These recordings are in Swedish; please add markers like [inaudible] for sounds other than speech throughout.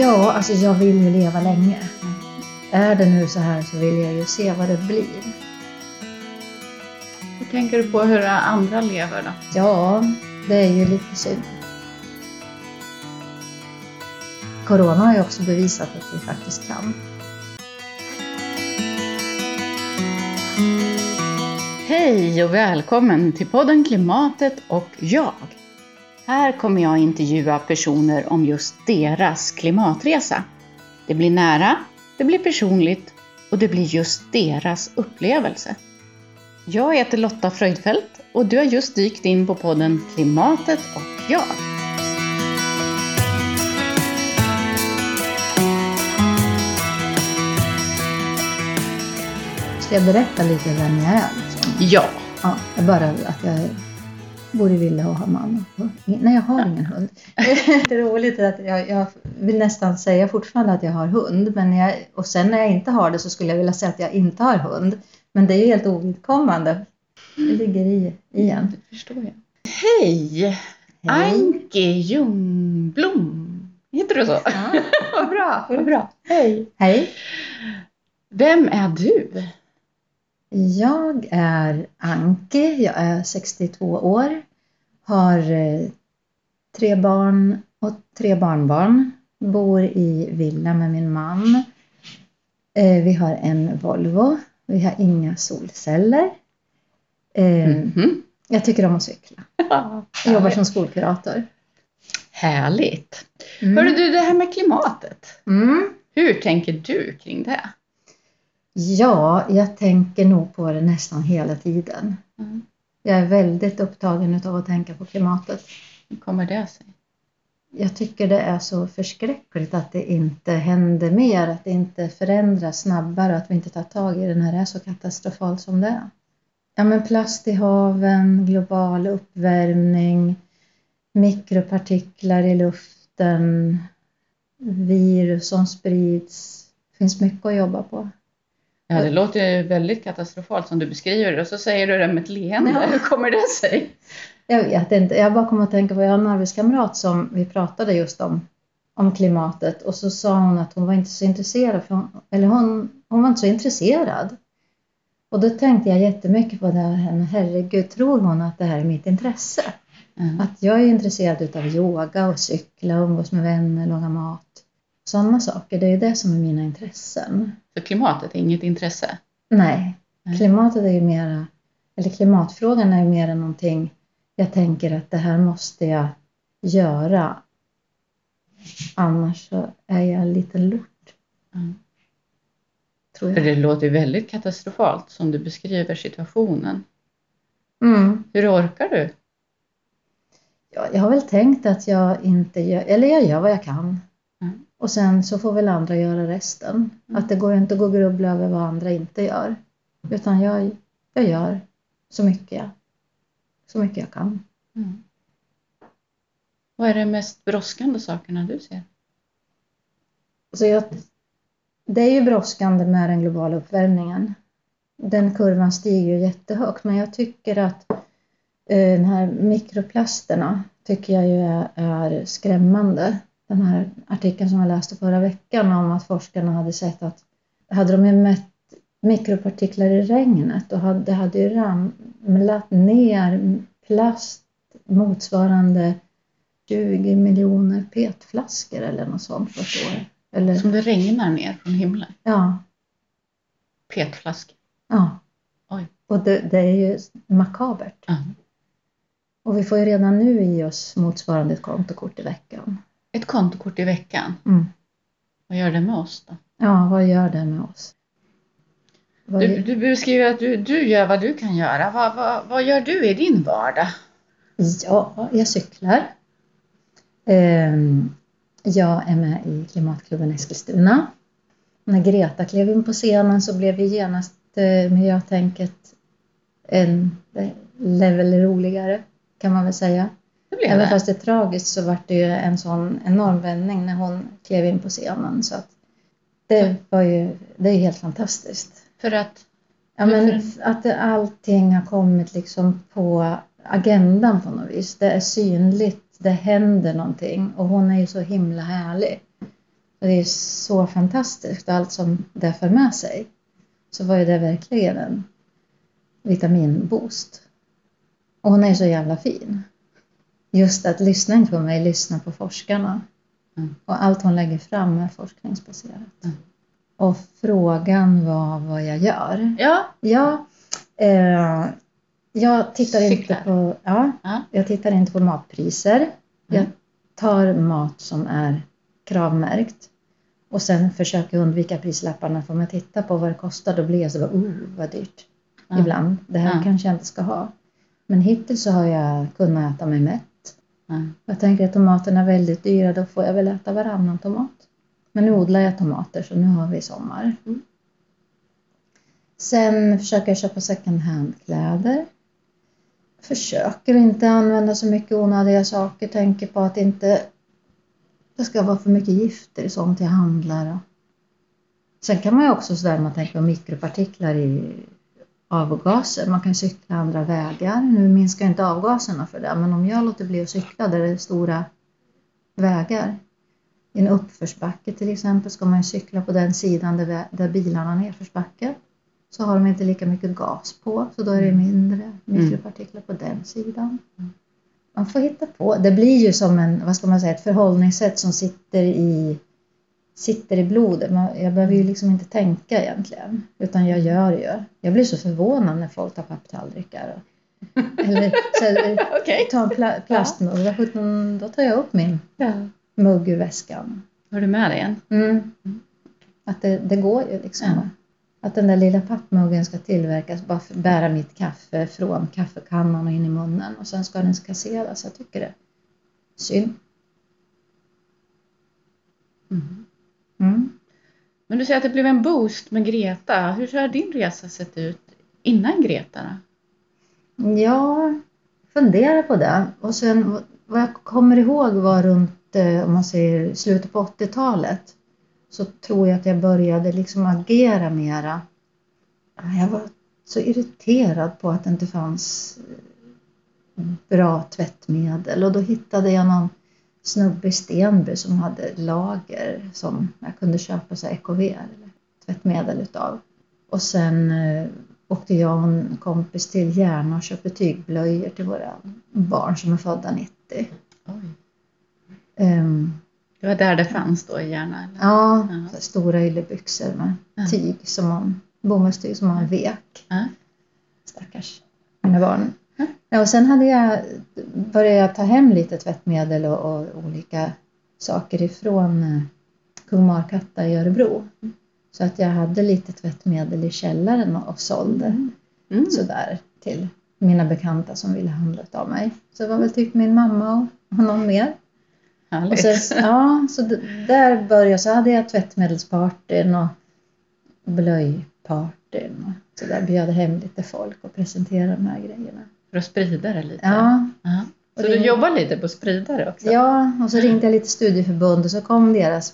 Ja, alltså jag vill ju leva länge. Är det nu så här så vill jag ju se vad det blir. Hur tänker du på hur andra lever då? Ja, det är ju lite synd. Corona har ju också bevisat att vi faktiskt kan. Hej och välkommen till podden Klimatet och jag. Här kommer jag intervjua personer om just deras klimatresa. Det blir nära, det blir personligt och det blir just deras upplevelse. Jag heter Lotta Fröjdfält och du har just dykt in på podden Klimatet och jag. Ska jag berätta lite vem jag är? Ja, Ja, jag bara att jag bor i villa och har man. Nej, jag har ingen hund. [laughs] Det är roligt att jag, jag vill nästan säga fortfarande att jag har hund. Men jag, och sen när jag inte har det så skulle jag vilja säga att jag inte har hund. Men det är ju helt ovidkommande. Det ligger i igen. det förstår jag. Hej! Anke Ljungblom. Heter du så? Ja, [laughs] vad bra. Vad bra. Hej! Hej. Vem är du? Jag är Anke, jag är 62 år, har eh, tre barn och tre barnbarn, bor i villa med min man. Eh, Vi har en Volvo, vi har inga solceller. Eh, Mhm. Jag tycker om att cykla. [laughs] Jag jobbar som skolkurator. Härligt! Mm. Hörru du, det här med klimatet. Mm. Hur tänker du kring det? Ja, jag tänker nog på det nästan hela tiden. Mm. Jag är väldigt upptagen av att tänka på klimatet. Hur kommer det sig? Jag tycker det är så förskräckligt att det inte händer mer, att det inte förändras snabbare, att vi inte tar tag i det när det är så katastrofalt som det är. Ja, men plast i haven, global uppvärmning, mikropartiklar i luften, virus som sprids. Det finns mycket att jobba på. Ja, det låter ju väldigt katastrofalt som du beskriver det och så säger du det med ett leende. Ja. [laughs] Hur kommer det sig? Jag vet inte, jag bara kom att tänka på, jag har en arbetskamrat som vi pratade just om, om klimatet och så sa hon att hon var inte så intresserad, hon, eller hon, hon var inte så intresserad. Och då tänkte jag jättemycket på det här, herregud, tror hon att det här är mitt intresse? Mm. Att jag är intresserad utav yoga och cykla, umgås med vänner, laga mat. Sådana saker, det är det som är mina intressen. Så klimatet är inget intresse? Nej, Nej. klimatet är ju mera, eller klimatfrågan är ju mera någonting jag tänker att det här måste jag göra. Annars så är jag en liten lort, Mm. tror För jag. det låter väldigt katastrofalt som du beskriver situationen. Mm. Hur orkar du? Ja, jag har väl tänkt att jag inte gör, eller jag gör vad jag kan. Och sen så får väl andra göra resten. Mm. Att det går ju inte att gå och grubbla över vad andra inte gör. Utan jag, jag gör så mycket jag, så mycket jag kan. Mm. Vad är de mest brådskande sakerna du ser? Så jag, det är ju brådskande med den globala uppvärmningen. Den kurvan stiger ju jättehögt men jag tycker att eh, den här mikroplasterna tycker jag ju är, är skrämmande. Den här artikeln som jag läste förra veckan om att forskarna hade sett att hade de ju mätt mikropartiklar i regnet och det hade ju ramlat ner plast motsvarande 20 miljoner petflaskor eller något sånt på ett år. Eller, Som det regnar ner från himlen. ja, Petflaskor. ja. Oj. Och det, det är ju makabert. Ja. Och vi får ju redan nu i oss motsvarande ett kontokort i veckan. Ett kontokort i veckan. Mm. Vad gör det med oss då? Ja, vad gör det med oss? Vad, Du, du beskriver att du, du gör vad du kan göra. Vad, vad, vad gör du i din vardag? Ja, jag cyklar. Ehm, Jag är med i Klimatklubben Eskilstuna. När Greta klev in på scenen så blev ju genast eh, miljötänket en eh, level roligare kan man väl säga. Blev Även det. fast det är tragiskt så var det ju en sån enorm vändning när hon klev in på scenen. Så att det var ju, det är helt fantastiskt. För att Ja, men att allting har kommit liksom på agendan på något vis. Det är synligt, det händer någonting och hon är ju så himla härlig. Och det är så fantastiskt, allt som det för med sig. Så var ju det verkligen en vitaminboost. Och hon är så jävla fin. Just att lyssna inte på mig, lyssna på forskarna. Mm. Och allt hon lägger fram är forskningsbaserat. Mm. Och frågan var vad jag gör. Ja. Ja, eh, jag tittar inte på, ja, Ja. jag tittar inte på matpriser. Jag Mm. tar mat som är kravmärkt. Och sen försöker jag undvika prislapparna. För om jag tittar på vad det kostar då blir jag så bara, oh vad dyrt. Ibland. Det här kanske jag inte ska ha. Men hittills så har jag kunnat äta mig mätt. Ja. Jag tänker att tomaterna är väldigt dyra, då får jag väl äta varannan tomat. Men nu odlar jag tomater så nu har vi sommar. Mm. Sen försöker jag köpa second hand-kläder. Försöker inte använda så mycket onödiga saker, tänker på att inte det ska vara för mycket gifter i sånt jag handlar. Sen kan man ju också sådär, man tänker på mikropartiklar i avgaser. Man kan cykla andra vägar. Nu minskar inte avgaserna för det, men om jag låter bli att cykla där det är stora vägar. I en uppförsbacke till exempel ska man cykla på den sidan där, där bilarna har nedförsbacke. Så har de inte lika mycket gas på, så då är det mindre mikropartiklar på den sidan. Man får hitta på. Det blir ju som en, vad ska man säga, ett förhållningssätt som sitter i, sitter i blodet. Jag behöver ju liksom inte tänka egentligen, utan jag gör ju. Jag blir så förvånad när folk tar papptallrikar. Och, [laughs] eller så, här, Okej. ta en pla, plastmugg, sjutton, då tar jag upp min Ja. mugg ur väskan. Har du med dig en? Mm. Att det, det går ju liksom. Ja. Att den där lilla pappmuggen ska tillverkas, bara för att bära mitt kaffe från kaffekannan och in i munnen och sen ska den kasseras. Jag tycker det synd. Mm. Mm. Men du säger att det blev en boost med Greta. Hur har din resa sett ut innan Greta? Då? Jag funderar på det och sen vad jag kommer ihåg var runt, eh, om man säger slutet på 80-talet så tror jag att jag började liksom agera mera. Jag var så irriterad på att det inte fanns eh, bra tvättmedel och då hittade jag någon snubbe i Stenby som hade lager som jag kunde köpa så EKV eller tvättmedel utav. Och sen eh, åkte jag och en kompis till Järna och köpte tygblöjor till våra barn som är födda 90. Oj. Ehm, Det var där det fanns då i Järna? Eller? ja, Ja. stora yllebyxor med Ja. tyg som man, bomullstyg som man vek. Ja. Stackars mina barn. Ja. Och sen hade jag, började jag ta hem lite tvättmedel och, och olika saker ifrån eh, Kung Markatta i Örebro. Så att jag hade lite tvättmedel i källaren och, och sålde Mm. sådär till mina bekanta som ville handla av mig. Så det var väl typ min mamma och, och någon mer. Och Härligt. sen, ja, så där började så hade jag tvättmedelspartyn och blöjpartyn. Och så där bjöd hem lite folk och presenterade de här grejerna. För att sprida det lite? Ja. Och Så det- du jobbar lite på att sprida det också? ja, och så ringde jag lite studieförbund och så kom deras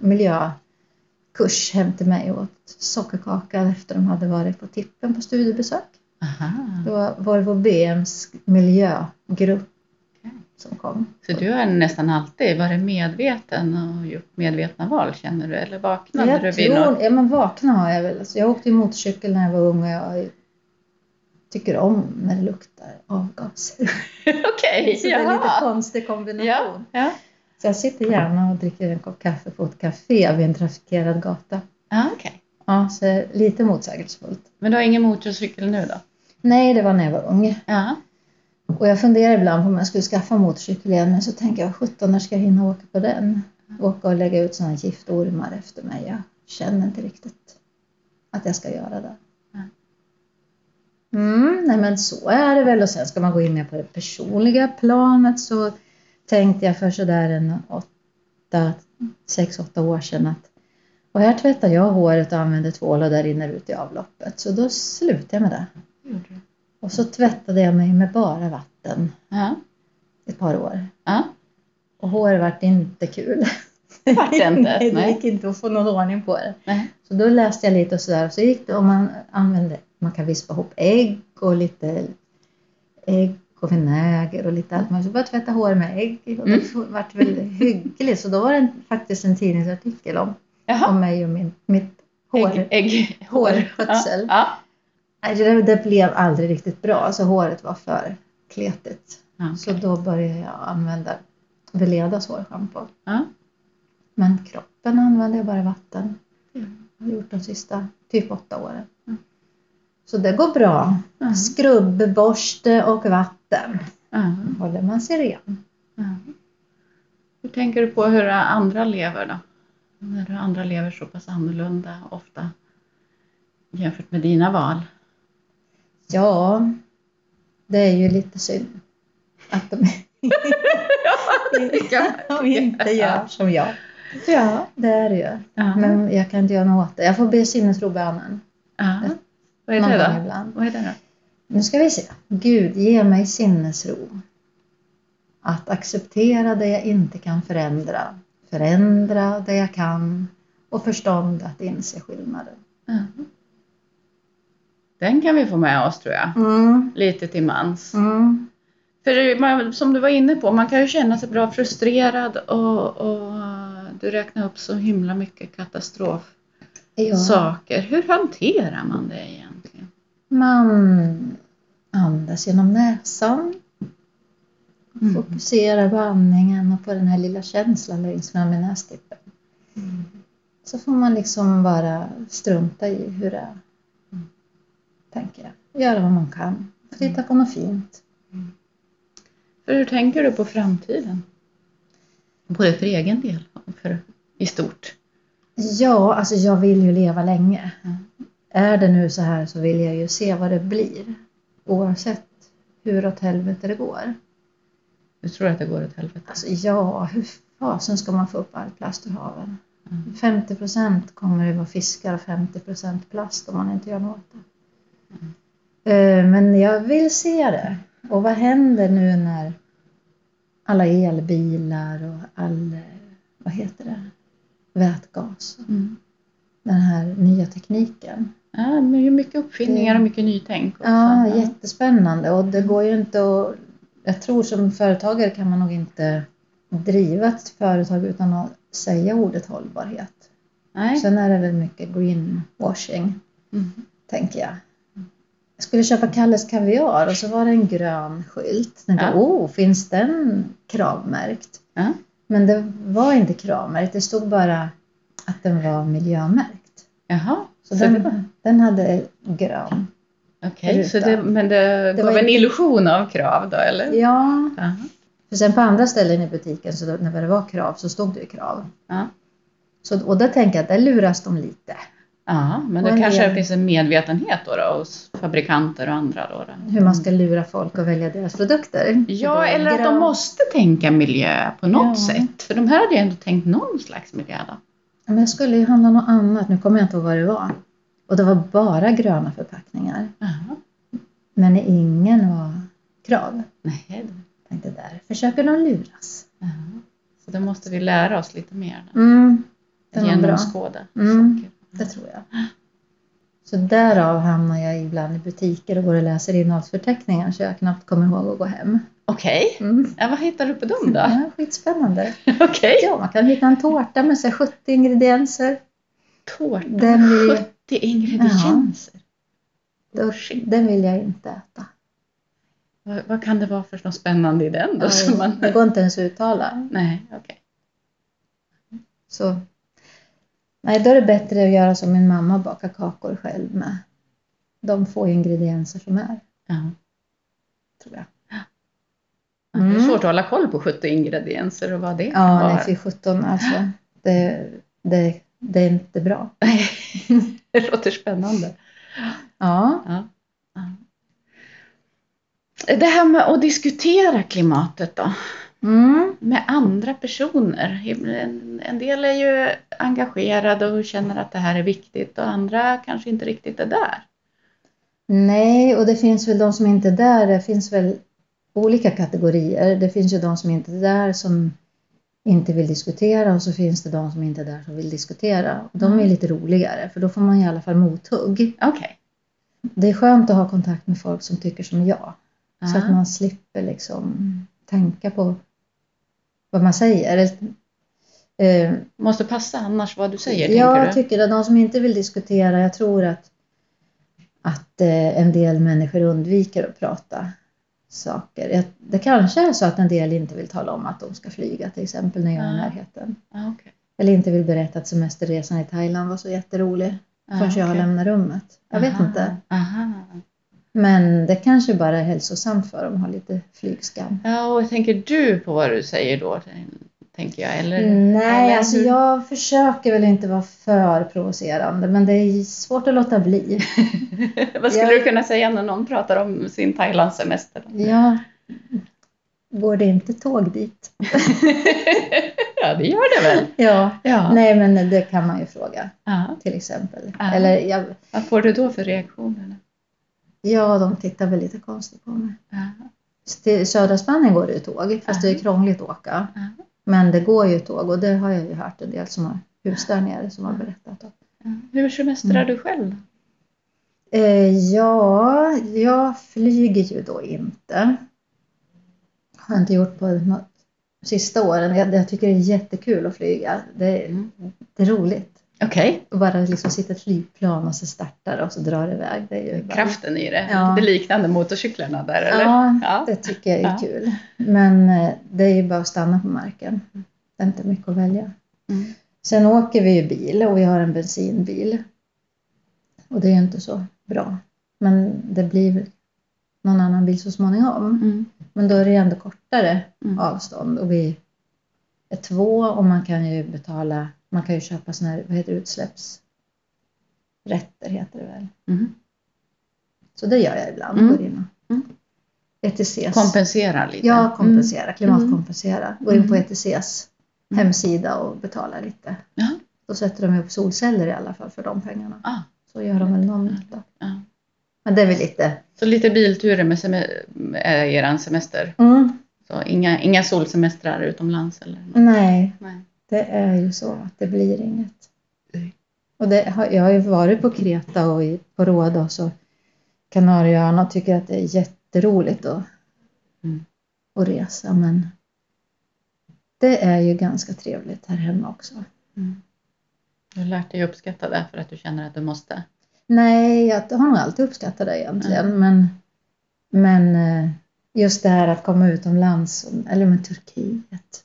miljökurs hem till mig och åt sockerkaka efter de hade varit på tippen på studiebesök. Aha. Det var Volvo BMs miljögrupp som kom. Så du har nästan alltid varit medveten och gjort medvetna val känner du? Eller vaknade du Jag vid något? tror, ja men vakna har jag väl. Alltså, jag åkte ju motorcykel när jag var ung och jag tycker om när det luktar avgaser. [laughs] Okej, [laughs] Så det är en lite konstig kombination. Ja, ja. Så jag sitter gärna och dricker en kopp kaffe på ett café vid en trafikerad gata. ja okej. Ja, så lite motsägelsefullt. Men du har ingen motorcykel nu då? Nej, det var när jag var ung. Ja. Och jag funderar ibland på om jag skulle skaffa motorcykel igen, men så tänker jag, sjutton när ska jag hinna åka på den? Åka och lägga ut sådana giftormar efter mig. Jag känner inte riktigt att jag ska göra det. Mm, nej men så är det väl. Och sen ska man gå in mer på det personliga planet så tänkte jag för sådär en åtta, sex, åtta år sedan att och här tvättar jag håret och använder tvål och där rinner ut i avloppet. Så då slutade jag med det. Och så tvättade jag mig med bara vatten Ja. ett par år. Ja. Och håret vart inte kul. [laughs] Vart det inte? Nej, det gick inte att få någon ordning på det. Nej. Så då läste jag lite och sådär. Så gick det om man använde, man kan vispa ihop ägg och lite ägg och vinäger och lite allt möjligt. Så började tvätta hår med ägg och Mm. det vart väl hyggligt. Så då var det en, faktiskt en tidningsartikel om, Jaha. om mig och min, mitt hår. Ägg, ägg, [laughs] Hårskötsel. Ja. Nej, Det, det blev aldrig riktigt bra, alltså håret var för kletigt. Ja. Så då började jag använda Veledas hårschampo. Ja. Men kroppen använder jag bara vatten. Mm. Jag har gjort de sista typ åtta åren. Mm. Så det går bra. Ja. Skrubbborste och vatten Ja. håller man sig ren. Ja. Hur tänker du på hur andra lever då? När andra lever så pass annorlunda ofta jämfört med dina val? Ja, det är ju lite synd att de [laughs] [laughs] de inte gör som jag. Ja, det är det ju. Ja. Men jag kan inte göra något åt det. Jag får be sinnesrobönen ja. Vad är någon det då? ibland. Vad är det då? Nu ska vi se. Gud, ge mig sinnesro. Att acceptera det jag inte kan förändra. Förändra det jag kan. Och förstånd att inse skillnaden. Ja. Den kan vi få med oss tror jag. Mm. Lite till mans. Mm. För man, som du var inne på, man kan ju känna sig bra frustrerad och, och du räknar upp så himla mycket katastrofsaker. Ja. Hur hanterar man det egentligen? Man andas genom näsan. Mm. Fokuserar på andningen och på den här lilla känslan längst fram i nästippen. Mm. Så får man liksom bara strunta i hur det är. Mm. Tänker jag. Göra vad man kan. Titta på något fint. För hur tänker du på framtiden? Både för egen del för, i stort. Ja, alltså jag vill ju leva länge. Mm. Är det nu så här så vill jag ju se vad det blir. Oavsett hur åt helvete det går. Du tror att det går åt helvete? Alltså ja, hur fasen ska man få upp all plast ur haven? Mm. 50 procent kommer det vara fiskar och 50 procent plast om man inte gör något åt det. Eh, Men jag vill se det. Och vad händer nu när alla elbilar och all, vad heter det, vätgas, Mm. den här nya tekniken. Ja, det är mycket uppfinningar och mycket nytänk. också. Ja, jättespännande och det går ju inte att... Jag tror som företagare kan man nog inte driva ett företag utan att säga ordet hållbarhet. Nej. Sen är det väl mycket greenwashing, Mm. tänker jag. Jag skulle köpa Kalles Kaviar och så var det en grön skylt. Tänkte, Ja. oh, finns den kravmärkt? Ja. Men det var inte kravmärkt, det stod bara att den var miljömärkt. Jaha, Så, så den, det den hade grön. Okej, så ruta. det, men det, Det gav var en illusion av krav då, eller? Ja, Jaha. För sen på andra ställen i butiken, så då, när det var krav, så stod det ju krav. Ja. Så, och där tänker jag att där luras de lite. Ja, men det kanske del- finns en medvetenhet då, då hos fabrikanter och andra då. då. Hur man ska lura folk att välja deras produkter. Ja, eller att de måste tänka miljö på något Ja. sätt. För de här hade ju ändå tänkt någon slags miljö då. Men jag skulle ju handla något annat, nu kommer jag inte ihåg vad det var. Och det var bara gröna förpackningar. Jaha. Men ingen var krav. Nej, Jag tänkte där försöker de luras. jaha. Så då måste vi lära oss lite mer. Då. Mm. Genomskåda Mm. saker. Det tror jag. Så därav hamnar jag ibland i butiker och går och läser innehållsförteckningar så jag knappt kommer ihåg att gå hem. Okej, Mm. ja, vad hittar du på dem då? Ja, skitspännande. [laughs] Okej. Ja, man kan hitta en tårta med så här 70 ingredienser. Tårta med vill, 70 ingredienser. Shit. den vill jag inte äta. Vad, vad kan det vara för något spännande i den då? som man... Det går inte ens att uttala. Nej, okej. Så, nej, då är det bättre att göra som min mamma, baka kakor själv med de få ingredienser som är, Ja. tror jag. Ja, Det är Mm. svårt att hålla koll på 70 ingredienser och vad det Ja, nej, fy sjutton alltså. Det, det, det är inte bra. [laughs] Det låter spännande. Ja. Ja. Det här med att diskutera klimatet då, mm. med andra personer. En, del är ju engagerade och känner att det här är viktigt och andra kanske inte riktigt är där. Nej, och det finns väl de som inte är där. Det finns väl olika kategorier. Det finns ju de som inte är där som inte vill diskutera och så finns det de som inte är där som vill diskutera. Och de är Mm. lite roligare för då får man i alla fall mothugg. Okej. Det är skönt att ha kontakt med folk som tycker som jag. Så att man slipper liksom tänka på vad man säger. Eh, Måste passa annars vad du säger, jag tänker du? tycker att de som inte vill diskutera, jag tror att, att eh, en del människor undviker att prata saker. Jag- Det kanske är så att en del inte vill tala om att de ska flyga till exempel när jag är i Ja. närheten. Ja, okej. Eller inte vill berätta att semesterresan i Thailand var så jätterolig Ja, förrän jag okej. lämnar rummet. Jag vet Aha, inte. Aha. Men det kanske bara är hälsosamt för dem att ha lite flygskam. Ja, och tänker du på vad du säger då? Tänker jag, eller? Nej, eller alltså jag försöker väl inte vara för provocerande men det är svårt att låta bli. [laughs] vad skulle jag- du kunna säga när någon pratar om sin Thailandssemester? Ja, går det inte tåg dit? [laughs] ja, det gör det väl? Ja, Ja. nej men det kan man ju fråga ja. till exempel. Eller jag, Vad får du då för reaktioner? Ja, de tittar väl lite konstigt på mig. Till södra Spanien går det ju tåg fast det är krångligt att åka. Men det går ju tåg och det har jag ju hört en del som har hus där nere som har berättat om. Hur semestrar Mm. du själv? Eh, ja, jag flyger ju då inte. Har inte gjort på något, sista åren. Jag, jag tycker det är jättekul att flyga. Det, Mm. det är roligt. Okej, Att bara liksom sitta i ett flygplan och så startar och så drar det iväg. Det är ju bara... kraften i det. Ja. Det är liknande motorcyklarna där, eller? Ja, Ja. det tycker jag är Ja. kul. Men eh, det är ju bara att stanna på marken. Det är inte mycket att välja. Mm. Sen åker vi ju bil och vi har en bensinbil. Och det är ju inte så bra. Men det blir någon annan bil så småningom. Mm. Men då är det ändå kortare Mm. avstånd och vi är två och man kan ju betala, man kan ju köpa sådana här, vad heter det, utsläppsrätter heter det väl. Mm. Så det gör jag ibland, Mm. går in och Mm. ETCs. Kompensera lite. Ja, kompensera, klimatkompensera. Går in på Mm. ETCs Mm. hemsida och betalar lite. Ja. Då sätter de upp solceller i alla fall för de pengarna. Ah, Så gör de väl någon nytta. ja. Men det är väl lite... Så lite bilturer med är er semester? Mm, Så inga, inga solsemestrar utomlands? Eller? nej, Nej. Det är ju så att det blir inget. Nej. Och har, jag har ju varit på Kreta och i, på Rhodos och Kanarieöarna och tycker att det är jätteroligt att, Mm. att resa. Men det är ju ganska trevligt här hemma också. Mm. Du har lärt dig uppskatta det för att du känner att du måste? Nej, jag har nog alltid uppskattat det egentligen. Men, men eh, just det här att komma utomlands, eller med Turkiet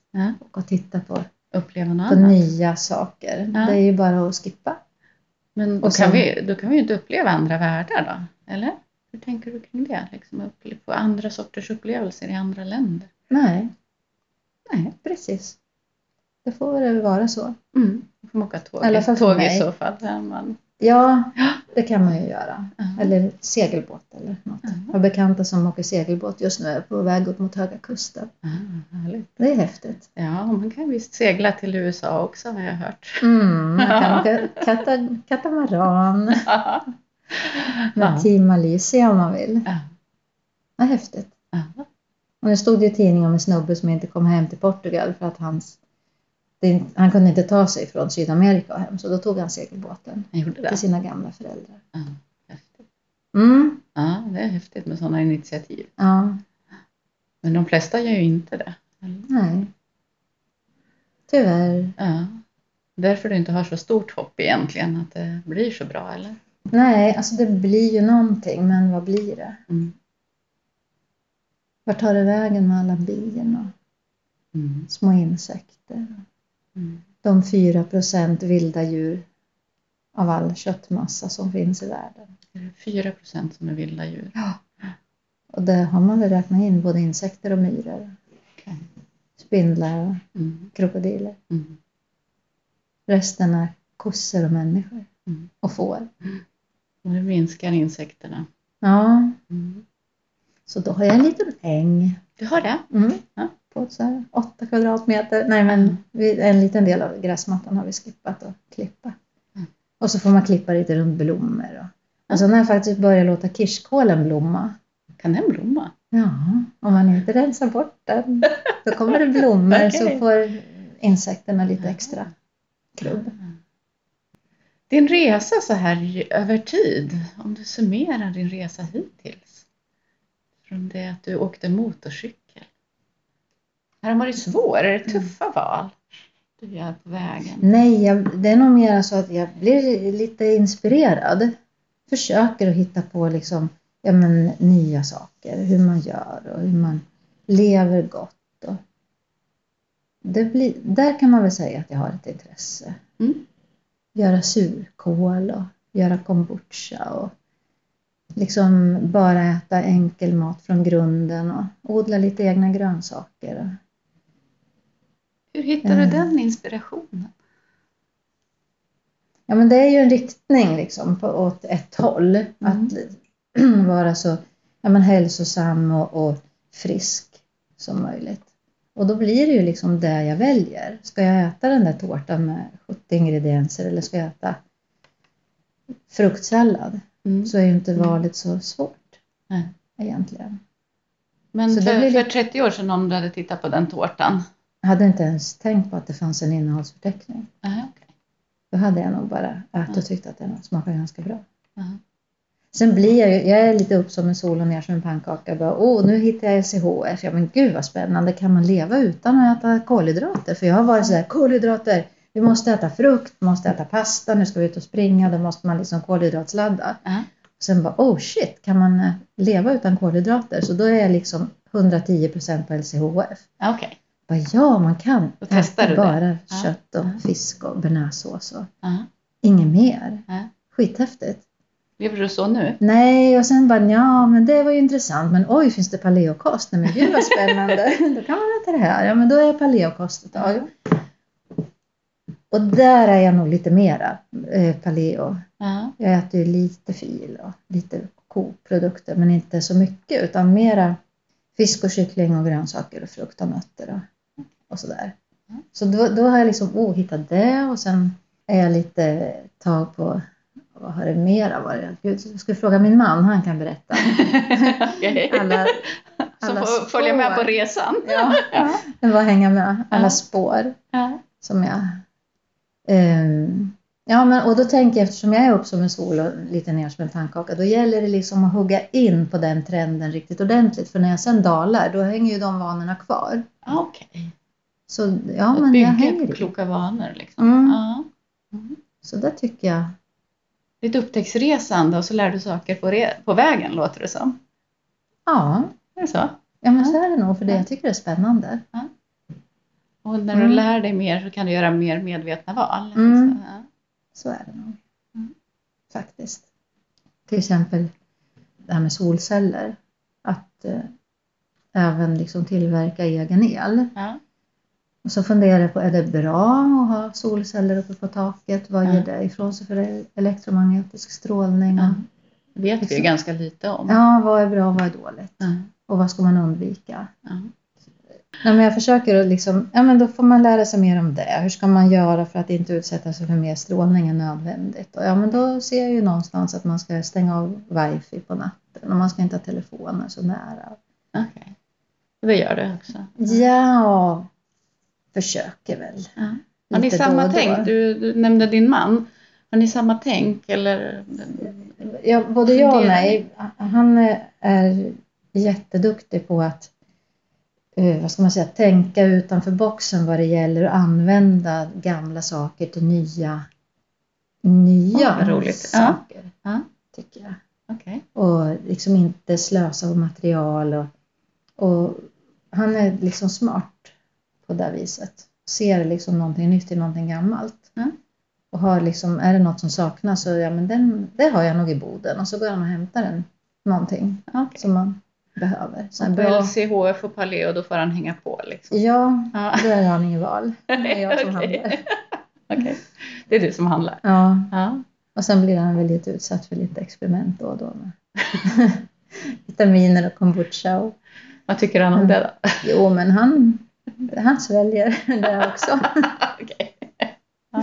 och titta på, Uppleva något på annat? nya saker. Ja. Det är ju bara att skippa. Men då, Och kan sen- vi, då kan vi ju inte uppleva andra världar då? Eller? Hur tänker du kring det? Liksom få andra sorters upplevelser i andra länder? Nej, Nej. precis. Det får väl vara så. Mm. Då får man åka tåg, I tåg i så fall. Ja, man, Ja, det kan man ju göra. Ja. Eller segelbåt eller något. Ja. Jag har bekanta som åker segelbåt just nu på väg upp mot Höga Kusten. härligt. Det är häftigt. Ja, man kan visst segla till USA också har jag hört. Mm, man kan åka kata, katamaran [laughs] med ja. Team Malaysia om man vill. Ja. Vad häftigt. Och nu stod det i tidningen om en snubbe som inte kom hem till Portugal för att hans, det, han kunde inte ta sig från Sydamerika hem så då tog han segelbåten gjorde det? till sina gamla föräldrar. Ja, häftigt. Mm, Ja, det är häftigt med sådana initiativ. ja, Men de flesta gör ju inte det. Eller? nej. Tyvärr. Ja. Därför du inte har så stort hopp egentligen att det blir så bra, eller? Nej, alltså det blir ju någonting men vad blir det? Mm. Vart tar det vägen med alla bin och Mm. små insekter? De 4 procent vilda djur av all köttmassa som finns i världen. 4 procent som är vilda djur. Och det har man väl räknat in både insekter och myror. Okej. Spindlar och Mm. krokodiler. Mm. Resten är kossor och människor. Mm. Och får. Och det minskar insekterna. Ja, Mm. Så då har jag en liten äng. Du har det? Mm. Ja. På så här åtta kvadratmeter. Nej men en liten del av gräsmattan har vi skippat att klippa. Mm. Och så får man klippa lite runt blommor. Och, sen har jag faktiskt börjat låta kirskålen blomma. Kan den blomma? Ja, om man inte rensar bort den. Då kommer det [laughs] blommor så Okej. får insekterna lite extra krubb. Din resa så här över tid, om du summerar din resa hittills. Från det att du åkte motorcykel. Har de varit svåra? Är det tuffa val du gör på vägen? Nej, jag, det är nog mer så att jag blir lite inspirerad. Försöker att hitta på liksom, ja, men, nya saker, hur man gör och hur man lever gott. Och det blir, där kan man väl säga att jag har ett intresse. Mm. Göra surkål och göra kombucha och liksom bara äta enkel mat från grunden och odla lite egna grönsaker. Hur hittar du Mm. den inspirationen? Ja men det är ju en riktning liksom på, åt ett håll. Att [clears throat] vara så ja, men hälsosam och, och frisk som möjligt. Och då blir det ju liksom det jag väljer. Ska jag äta den där tårtan med 70 ingredienser eller ska jag äta fruktsallad? Mm. Så är ju inte Mm. valet så svårt Nej. egentligen. Men Så för, för lite- 30 år sedan om du hade tittat på den tårtan? Jag hade inte ens tänkt på att det fanns en innehållsförteckning. Aha, okej. Då hade jag nog bara ätit och tyckt att den smakade ganska bra. Aha. Sen blir jag ju, jag är lite upp som en sol och ner som en pannkaka. Bara, Åh, nu hittar jag LCHF. Ja men gud vad spännande. Kan man leva utan att äta kolhydrater? För jag har varit sådär, kolhydrater. Vi måste äta frukt, vi måste äta pasta, nu ska vi ut och springa. Då måste man liksom kolhydratsladda. Aha. Sen bara, oh shit, kan man eh, leva utan kolhydrater? Så då är jag liksom 110% på LCHF. Okej. Bara, ja, man kan Då testar äta du det. bara Ja. kött och Ja. fisk och bearnaisesås och Aha. inget mer. Ja. Skithäftigt. Lever du så nu? Nej, och sen bara ja, men det var ju intressant. Men oj, finns det paleokost? Nej, men gud vad spännande. [laughs] Då kan man äta det här. Ja, men då är jag paleokost ett tag. Och där är jag nog lite mera eh, paleo. Ja. Jag äter ju lite fil och lite koprodukter, men inte så mycket utan mera fisk och kyckling och grönsaker och frukt och nötter och, och sådär. Så då, då har jag liksom oh, hittat det och sen är jag lite tag på vad har det mera varit? Gud, jag skulle fråga min man, han kan berätta. [laughs] Alla, [laughs] alla får följa med på resan. Ja, [laughs] det var hänga med. Alla Ja. spår Ja. som jag... ehm, ja, men och då tänker jag eftersom jag är upp som en sol och lite ner som en pannkaka, då gäller det liksom att hugga in på den trenden riktigt ordentligt. För när jag sen dalar, då hänger ju de vanorna kvar. Ja, Okej. Så ja, men jag hänger i. kloka vanor liksom. Mm. Ja. Så det tycker jag. Ett upptäcktsresande och så lär du saker på, på vägen låter det som. Ja, Är det så? ja men Ja. så är det nog för det. Ja. Jag tycker det är spännande. Och när Mm. du lär dig mer så kan du göra mer medvetna val. Mm. Så, ja. Så är det nog. Mm. Faktiskt. Till exempel det här med solceller. Att eh, även liksom tillverka egen el. Ja. Och så funderar jag på, är det bra att ha solceller uppe på taket? Vad ger det ifrån sig för elektromagnetisk strålning? Ja. Det vet vi Liksom. ju ganska lite om. ja, vad är bra och vad är dåligt? Och vad ska man undvika? Nej, men jag försöker att liksom, ja men då får man lära sig mer om det. Hur ska man göra för att inte utsätta sig för mer strålning än nödvändigt? Och ja men då ser jag ju någonstans att man ska stänga av wifi på natten och man ska inte ha telefoner så nära. Okej. Det gör du också. Ja, försöker väl. Ja. Har ni samma då då. tänk? Du, du nämnde din man. Har ni samma tänk eller? Ja, både jag och mig. Han är jätteduktig på att vad ska man säga, tänka utanför boxen vad det gäller att använda gamla saker till nya, nya vad roligt. Saker. Ja. Tycker jag. Okej. Och liksom inte slösa på material. Och, och han är liksom smart på det viset. Ser liksom någonting nytt i någonting gammalt. Mm. Och har liksom, är det något som saknas så ja men den, det har jag nog i boden. Och så går han och hämtar en, någonting Okej. som man behöver. Så en på bra, LCHF och Paleo då får han hänga på liksom? ja, Ja. då är han inget val. [laughs] Det är jag som handlar. [laughs] Okej. Det är du som handlar? Ja, Ja. och sen blir han väl lite utsatt för lite experiment då och då. Med [laughs] vitaminer och kombucha. Och, Vad tycker han om det då? jo, men han, han sväljer det också. Okej. Ja.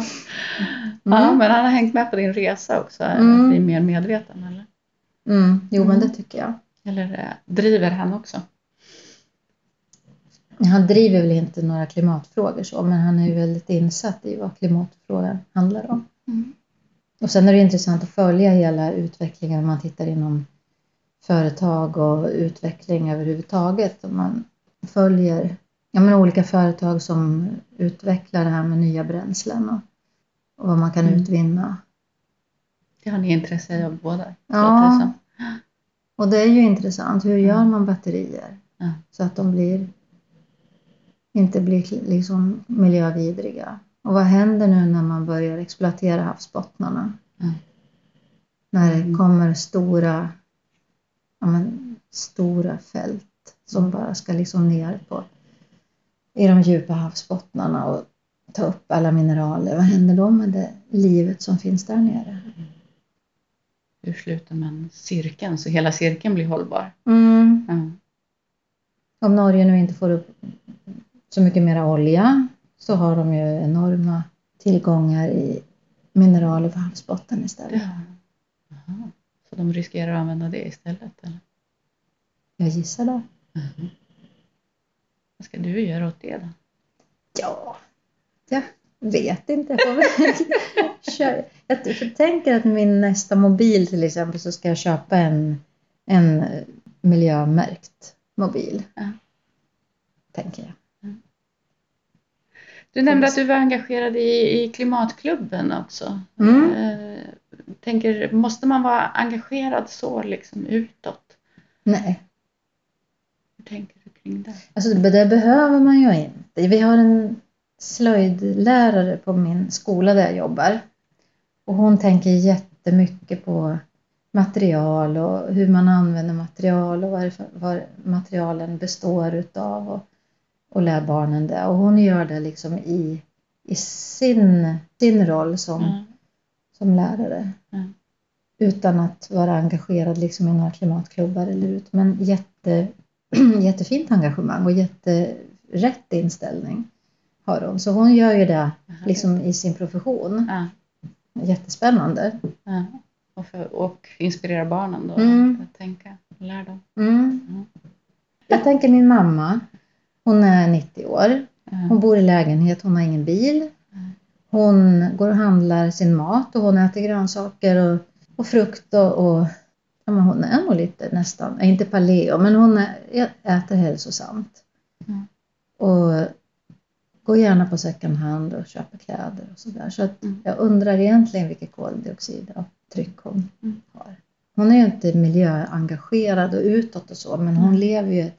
Mm. ja, men han har hängt med på din resa också, Mm. att bli mer medveten eller? Mm, jo, men Mm. det tycker jag. Eller eh, driver han också? Han driver väl inte några klimatfrågor så, men han är ju väldigt insatt i vad klimatfrågan handlar om. Mm. Och sen är det intressant att följa hela utvecklingen om man tittar inom företag och utveckling överhuvudtaget. Om man följer ja, men olika företag som utvecklar det här med nya bränslen och, och vad man kan Mm. utvinna. Det har ni intresse av båda? Ja. Och det är ju intressant, hur gör Mm. man batterier Ja. så att de blir, inte blir liksom miljövidriga? Och vad händer nu när man börjar exploatera havsbottnarna? Mm. När det Mm. kommer stora, ja men, stora fält som bara ska liksom ner på i de djupa havsbottnarna och ta upp alla mineraler. Vad händer då med det livet som finns där nere? Hur slutar man cirkeln så hela cirkeln blir hållbar? Mm. Ja. Om Norge nu inte får upp så mycket mera olja så har de ju enorma tillgångar i mineraler för havsbotten istället. Ja. Så de riskerar att använda det istället? Eller? Jag gissar det. Mhm. Vad ska du göra åt det då? Ja, jag vet inte. [laughs] Jag, tänker att min nästa mobil till exempel så ska jag köpa en, en miljömärkt mobil. Ja. Tänker jag. Du nämnde att du var engagerad i, i klimatklubben också. Mm. Eh, tänker, måste man vara engagerad så liksom utåt? Nej, Hur tänker du kring det? Alltså det behöver man ju inte. Vi har en slöjdlärare på min skola där jag jobbar. Och hon tänker jättemycket på material och hur man använder material och vad, vad materialen består utav och, och lär barnen det. Och hon gör det liksom i, i sin, sin roll som, Ja. som lärare. Mm. Utan att vara engagerad liksom i några klimatklubbar eller ut. Men jätte, [clears throat] jättefint engagemang och jätterätt inställning har hon. Så hon gör ju det liksom i sin profession. Ja. Jättespännande. Ja. Och, för, och inspirera barnen då Mm. att tänka, lär dem. Mm. Mm. Jag tänker min mamma, hon är 90 år. Hon bor i lägenhet, hon har ingen bil. Hon går och handlar sin mat och hon äter grönsaker och, och frukt och, och ja, men hon är nog lite nästan, inte paleo, men hon är, äter hälsosamt. Och går gärna på second hand och köper kläder och sådär. Så att Mm. jag undrar egentligen vilket koldioxidavtryck hon Mm. har. Hon är ju inte miljöengagerad och utåt och så, men hon Mm. lever ju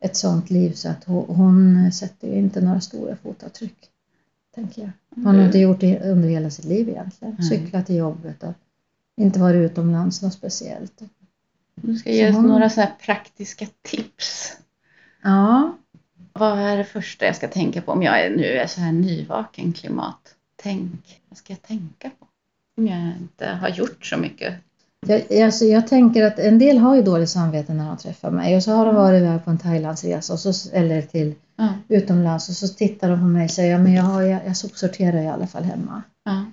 ett sånt liv så att hon, hon sätter ju inte några stora fotavtryck. Tänker jag. Hon har Mm. inte gjort det under hela sitt liv egentligen. Mm. Cyklat till jobbet och inte varit utomlands något speciellt. Du ska Så ge oss hon- några så praktiska tips. Ja, Vad är det första jag ska tänka på om jag är, nu är så här nyvaken klimattänk? Vad ska jag tänka på? Om jag inte har gjort så mycket. jag, alltså jag tänker att en del har ju dåligt samvete när de träffar mig och så har de varit iväg på en Thailandsresa och så, eller till Ja. utomlands och så tittar de på mig och säger ja, men jag, har, jag, jag sopsorterar i alla fall hemma. Ja.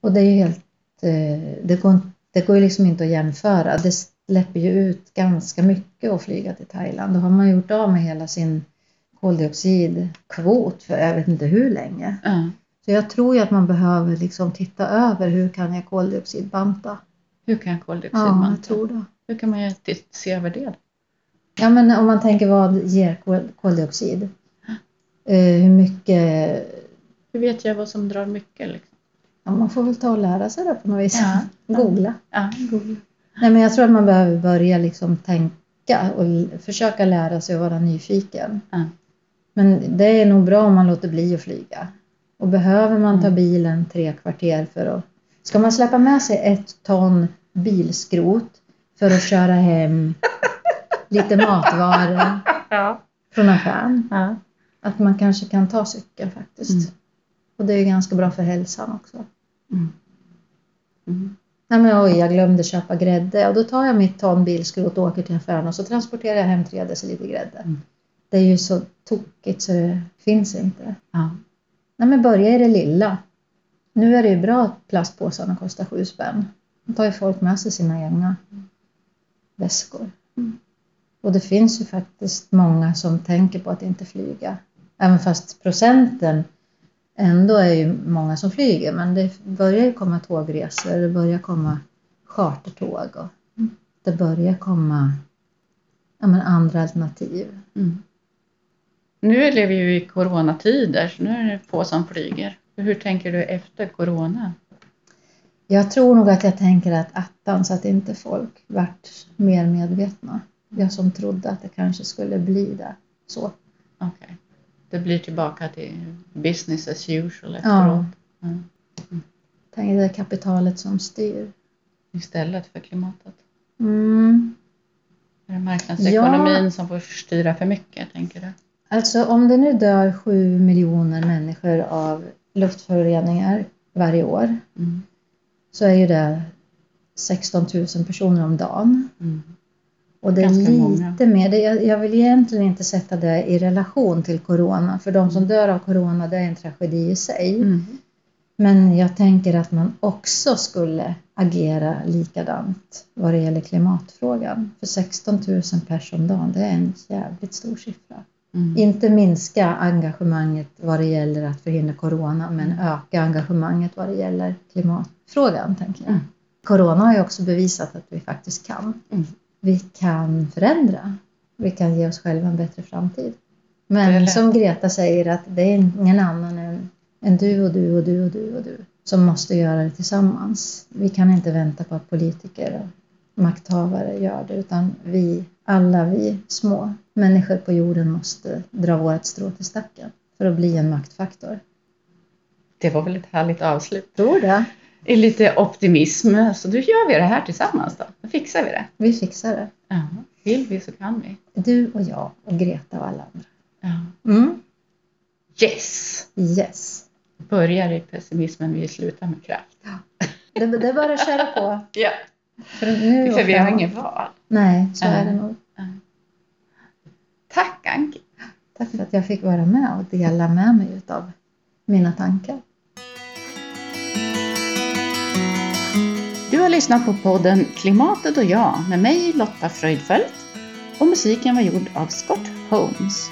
Och det är ju helt, eh, det går, det går ju liksom inte att jämföra. Det släpper ju ut ganska mycket att flyga till Thailand. Då har man gjort av med hela sin koldioxidkvot för jag vet inte hur länge. Ja. Så jag tror ju att man behöver liksom titta över hur kan jag koldioxidbanta? Hur kan jag koldioxid Ja, jag tror det. Hur kan man se över det? Ja, men om man tänker vad ger kol- koldioxid? Eh, hur mycket? Hur vet jag vad som drar mycket? Liksom? Ja, man får väl ta och lära sig det på något vis. Ja. Googla. Ja, Google. Nej, men jag tror att man behöver börja liksom tänka och försöka lära sig att vara nyfiken. Ja. Men det är nog bra om man låter bli att flyga. Och behöver man ta Mm. bilen tre kvarter för att... Ska man släppa med sig ett ton bilskrot för att köra hem lite matvaror [laughs] Ja. från affären? Ja. Att man kanske kan ta cykeln faktiskt. Mm. Och det är ganska bra för hälsan också. Mm. Mm. Nej men oj, jag glömde köpa grädde och då tar jag mitt ton bilskrot och åker till affären och så transporterar jag hem tre deciliter grädde. Mm. Det är ju så tokigt så det finns inte. Ja. Nej men börja i det lilla. Nu är det ju bra att plastpåsarna kostar sju spänn. Då tar ju folk med sig sina egna väskor. Mm. Och det finns ju faktiskt många som tänker på att inte flyga. Även fast procenten ändå är ju många som flyger. Men det börjar ju komma tågresor, det börjar komma chartertåg. Och det börjar komma ja, andra alternativ. Mm. Nu lever vi ju i coronatider, så nu är det få som flyger. Hur tänker du efter corona? Jag tror nog att jag tänker att attans att inte folk vart mer medvetna. Jag som trodde att det kanske skulle bli det. Så. Okej. Det blir tillbaka till business as usual efteråt. Ja. Mm. Tänk det är kapitalet som styr. Istället för klimatet. Mm. Är det marknadsekonomin som får styra för mycket, tänker du? Alltså om det nu dör sju miljoner människor av luftföroreningar varje år Mm. så är ju det 16 000 personer om dagen. Mm. Och det är Ganska lite många. mer, det, jag, vill egentligen inte sätta det i relation till corona, för de som dör av corona det är en tragedi i sig. Mm. Men jag tänker att man också skulle agera likadant vad det gäller klimatfrågan. För 16 000 personer om dagen, det är en jävligt stor siffra. Mm. Inte minska engagemanget vad det gäller att förhindra corona, men öka engagemanget vad det gäller klimatfrågan, tänker jag. Mm. Corona har ju också bevisat att vi faktiskt kan. Mm. Vi kan förändra. Vi kan ge oss själva en bättre framtid. Men som Greta säger, att det är ingen annan än, än du och du och du och du och du som måste göra det tillsammans. Vi kan inte vänta på att politiker makthavare gör det, utan vi, alla vi små människor på jorden måste dra vårt strå till stacken för att bli en maktfaktor. Det var väl ett härligt avslut. Tror det. I lite optimism, så då gör vi det här tillsammans då. Då fixar vi det. Vi fixar det. Ja. Vill vi så kan vi. Du och jag och Greta och alla andra. Ja. Mm. Yes! Yes. Börjar i pessimismen, vi slutar med kraft. Det, det är bara att köra på. [laughs] Ja, För, nu för vi har inget val. Nej, så Ja. är det nog. Tack Anki! Tack för att jag fick vara med och dela med mig utav mina tankar. Du har lyssnat på podden Klimatet och jag med mig Lotta Fröjdfält och musiken var gjord av Scott Holmes.